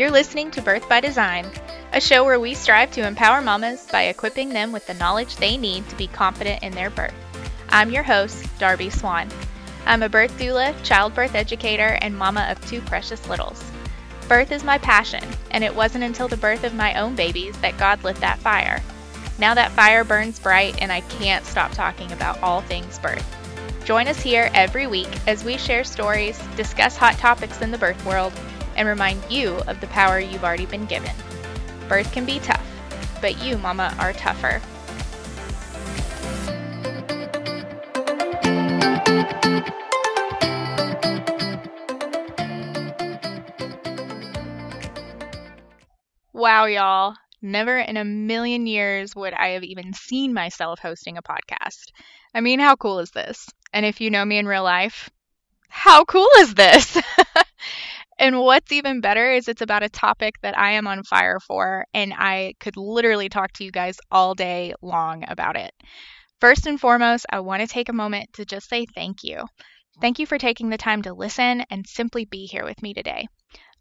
You're listening to Birth by Design, a show where we strive to empower mamas by equipping them with the knowledge they need to be confident in their birth. I'm your host, Darby Swan. I'm a birth doula, childbirth educator, and mama of two precious littles. Birth is my passion, and it wasn't until the birth of my own babies that God lit that fire. Now that fire burns bright, and I can't stop talking about all things birth. Join us here every week as we share stories, discuss hot topics in the birth world, and remind you of the power you've already been given. Birth can be tough, but you, Mama, are tougher. Wow, y'all. Never in a million years would I have even seen myself hosting a podcast. I mean, how cool is this? And if you know me in real life, how cool is this? and what's even better is it's about a topic that I am on fire for, and I could literally talk to you guys all day long about it. First and foremost, I want to take a moment to just say thank you. Thank you for taking the time to listen and simply be here with me today.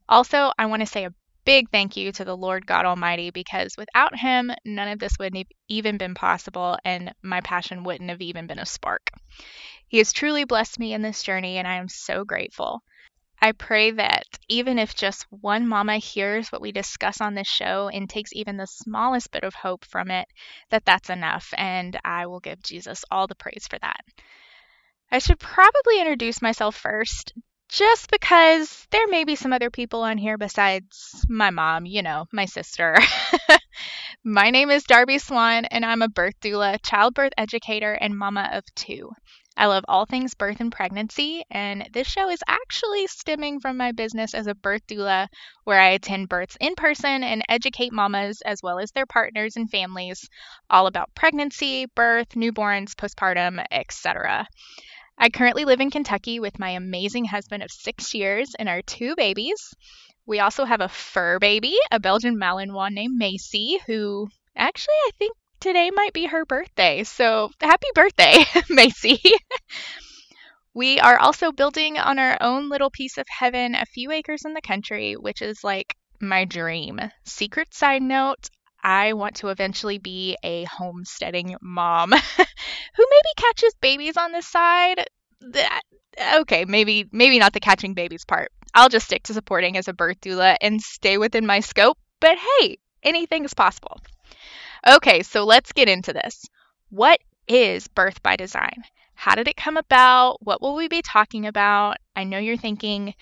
Also, I want to say a big thank you to the Lord God Almighty because without Him, none of this would have even been possible and my passion wouldn't have even been a spark. He has truly blessed me in this journey, and I am so grateful. I pray that even if just one mama hears what we discuss on this show and takes even the smallest bit of hope from it, that that's enough, and I will give Jesus all the praise for that. I should probably introduce myself first, just because there may be some other people on here besides my mom, you know, my sister. my name is Darby Swan, and I'm a birth doula, childbirth educator, and mama of two. I love all things birth and pregnancy, and this show is actually stemming from my business as a birth doula, where I attend births in person and educate mamas as well as their partners and families all about pregnancy, birth, newborns, postpartum, etc. I currently live in Kentucky with my amazing husband of six years and our two babies. We also have a fur baby, a Belgian Malinois named Macy, who actually I think today might be her birthday. So happy birthday, Macy. we are also building on our own little piece of heaven, a few acres in the country, which is like my dream. Secret side note I want to eventually be a homesteading mom who maybe catches babies on the side. That, okay, maybe maybe not the catching babies part. I'll just stick to supporting as a birth doula and stay within my scope. But hey, anything is possible. Okay, so let's get into this. What is birth by design? How did it come about? What will we be talking about? I know you're thinking,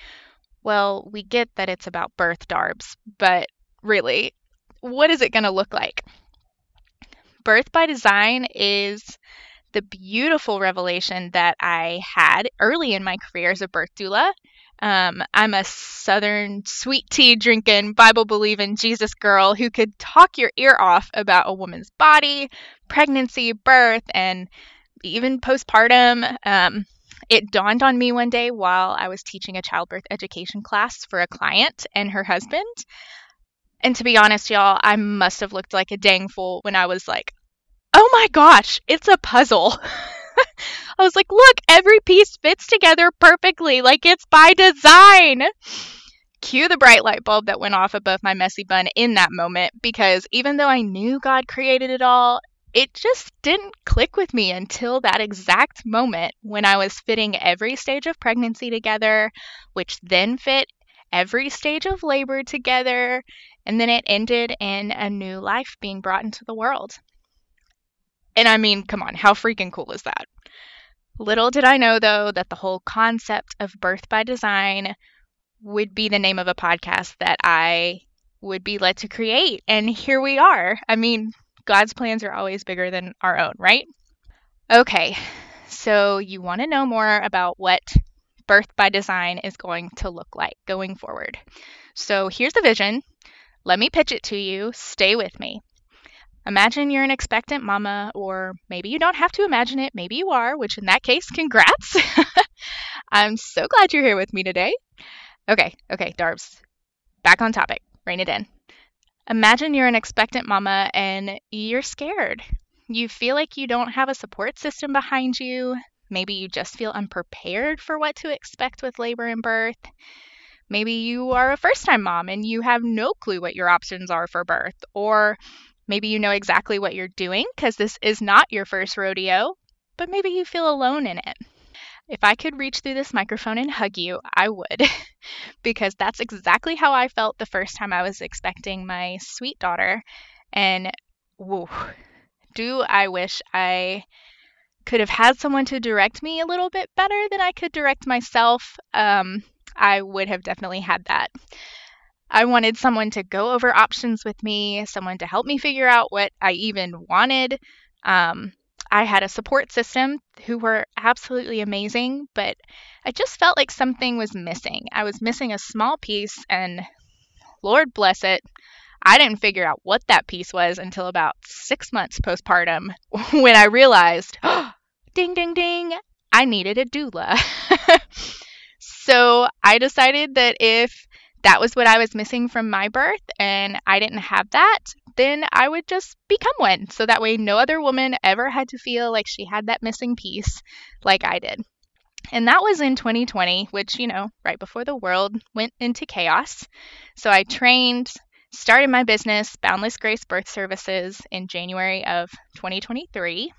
well, we get that it's about birth darbs, but really, what is it going to look like? Birth by design is the beautiful revelation that I had early in my career as a birth doula um, I'm a Southern sweet tea drinking, Bible believing Jesus girl who could talk your ear off about a woman's body, pregnancy, birth, and even postpartum. Um, it dawned on me one day while I was teaching a childbirth education class for a client and her husband. And to be honest, y'all, I must have looked like a dang fool when I was like, oh my gosh, it's a puzzle. I was like, look, every piece fits together perfectly, like it's by design. Cue the bright light bulb that went off above my messy bun in that moment because even though I knew God created it all, it just didn't click with me until that exact moment when I was fitting every stage of pregnancy together, which then fit every stage of labor together, and then it ended in a new life being brought into the world. And I mean, come on, how freaking cool is that? Little did I know, though, that the whole concept of birth by design would be the name of a podcast that I would be led to create. And here we are. I mean, God's plans are always bigger than our own, right? Okay, so you want to know more about what birth by design is going to look like going forward. So here's the vision. Let me pitch it to you. Stay with me. Imagine you're an expectant mama, or maybe you don't have to imagine it. Maybe you are, which in that case, congrats. I'm so glad you're here with me today. Okay, okay, Darbs, back on topic. Rein it in. Imagine you're an expectant mama and you're scared. You feel like you don't have a support system behind you. Maybe you just feel unprepared for what to expect with labor and birth. Maybe you are a first time mom and you have no clue what your options are for birth. Or maybe you know exactly what you're doing because this is not your first rodeo, but maybe you feel alone in it. If I could reach through this microphone and hug you, I would, because that's exactly how I felt the first time I was expecting my sweet daughter. And whoa, do I wish I could have had someone to direct me a little bit better than I could direct myself. Um, I would have definitely had that. I wanted someone to go over options with me, someone to help me figure out what I even wanted. Um, I had a support system who were absolutely amazing, but I just felt like something was missing. I was missing a small piece, and Lord bless it, I didn't figure out what that piece was until about six months postpartum when I realized, oh, ding, ding, ding, I needed a doula. so I decided that if that was what I was missing from my birth and I didn't have that, then I would just become one. So that way, no other woman ever had to feel like she had that missing piece like I did. And that was in 2020, which, you know, right before the world went into chaos. So I trained, started my business, Boundless Grace Birth Services, in January of 2023.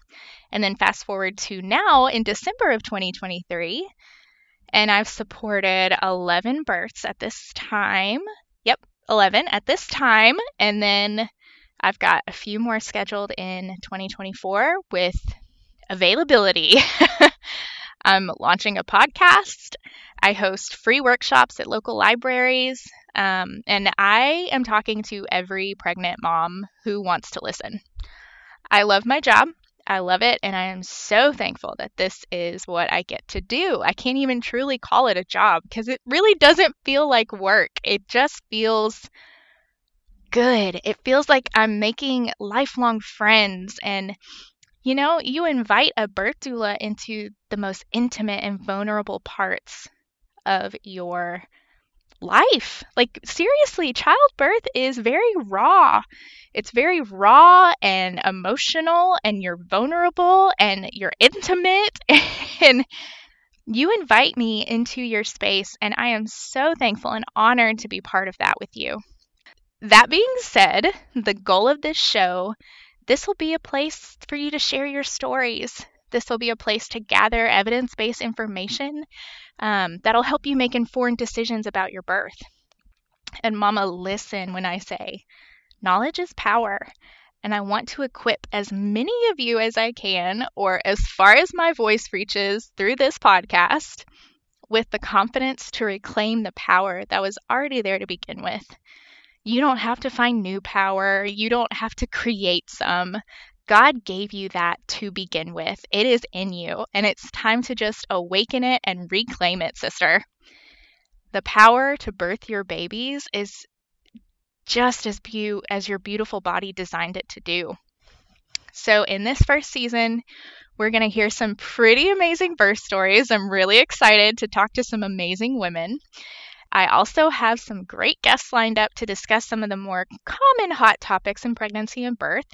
And then fast forward to now in December of 2023 and I've supported 11 births at this time. Yep, 11 at this time. And then I've got a few more scheduled in 2024 with availability. I'm launching a podcast. I host free workshops at local libraries. Um, and I am talking to every pregnant mom who wants to listen. I love my job. I love it. And I am so thankful that this is what I get to do. I can't even truly call it a job because it really doesn't feel like work. It just feels good. It feels like I'm making lifelong friends. And, you know, you invite a birth doula into the most intimate and vulnerable parts of your life. Like, seriously, childbirth is very raw. It's very raw and emotional, and you're vulnerable and you're intimate. and you invite me into your space, and I am so thankful and honored to be part of that with you. That being said, the goal of this show this will be a place for you to share your stories. This will be a place to gather evidence based information um, that'll help you make informed decisions about your birth. And, Mama, listen when I say knowledge is power. And I want to equip as many of you as I can, or as far as my voice reaches through this podcast, with the confidence to reclaim the power that was already there to begin with. You don't have to find new power, you don't have to create some. God gave you that to begin with. It is in you, and it's time to just awaken it and reclaim it, sister. The power to birth your babies is just as be- as your beautiful body designed it to do. So, in this first season, we're going to hear some pretty amazing birth stories. I'm really excited to talk to some amazing women. I also have some great guests lined up to discuss some of the more common hot topics in pregnancy and birth.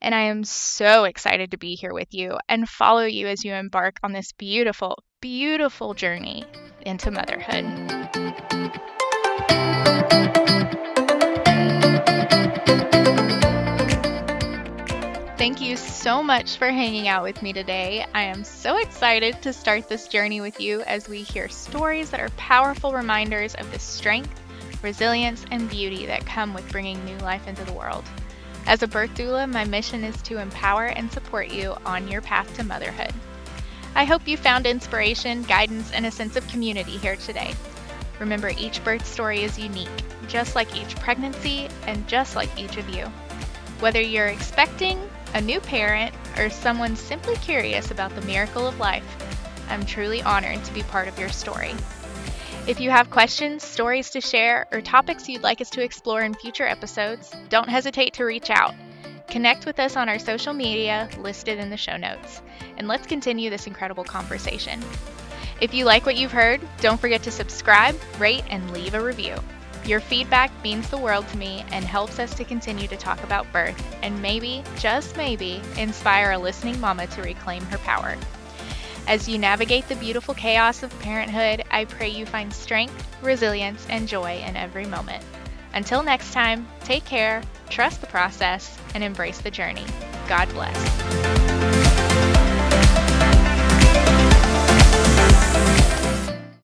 And I am so excited to be here with you and follow you as you embark on this beautiful, beautiful journey into motherhood. Thank you so much for hanging out with me today. I am so excited to start this journey with you as we hear stories that are powerful reminders of the strength, resilience, and beauty that come with bringing new life into the world. As a birth doula, my mission is to empower and support you on your path to motherhood. I hope you found inspiration, guidance, and a sense of community here today. Remember, each birth story is unique, just like each pregnancy and just like each of you. Whether you're expecting, a new parent, or someone simply curious about the miracle of life, I'm truly honored to be part of your story. If you have questions, stories to share, or topics you'd like us to explore in future episodes, don't hesitate to reach out. Connect with us on our social media listed in the show notes, and let's continue this incredible conversation. If you like what you've heard, don't forget to subscribe, rate, and leave a review. Your feedback means the world to me and helps us to continue to talk about birth and maybe, just maybe, inspire a listening mama to reclaim her power. As you navigate the beautiful chaos of parenthood, I pray you find strength, resilience, and joy in every moment. Until next time, take care, trust the process, and embrace the journey. God bless.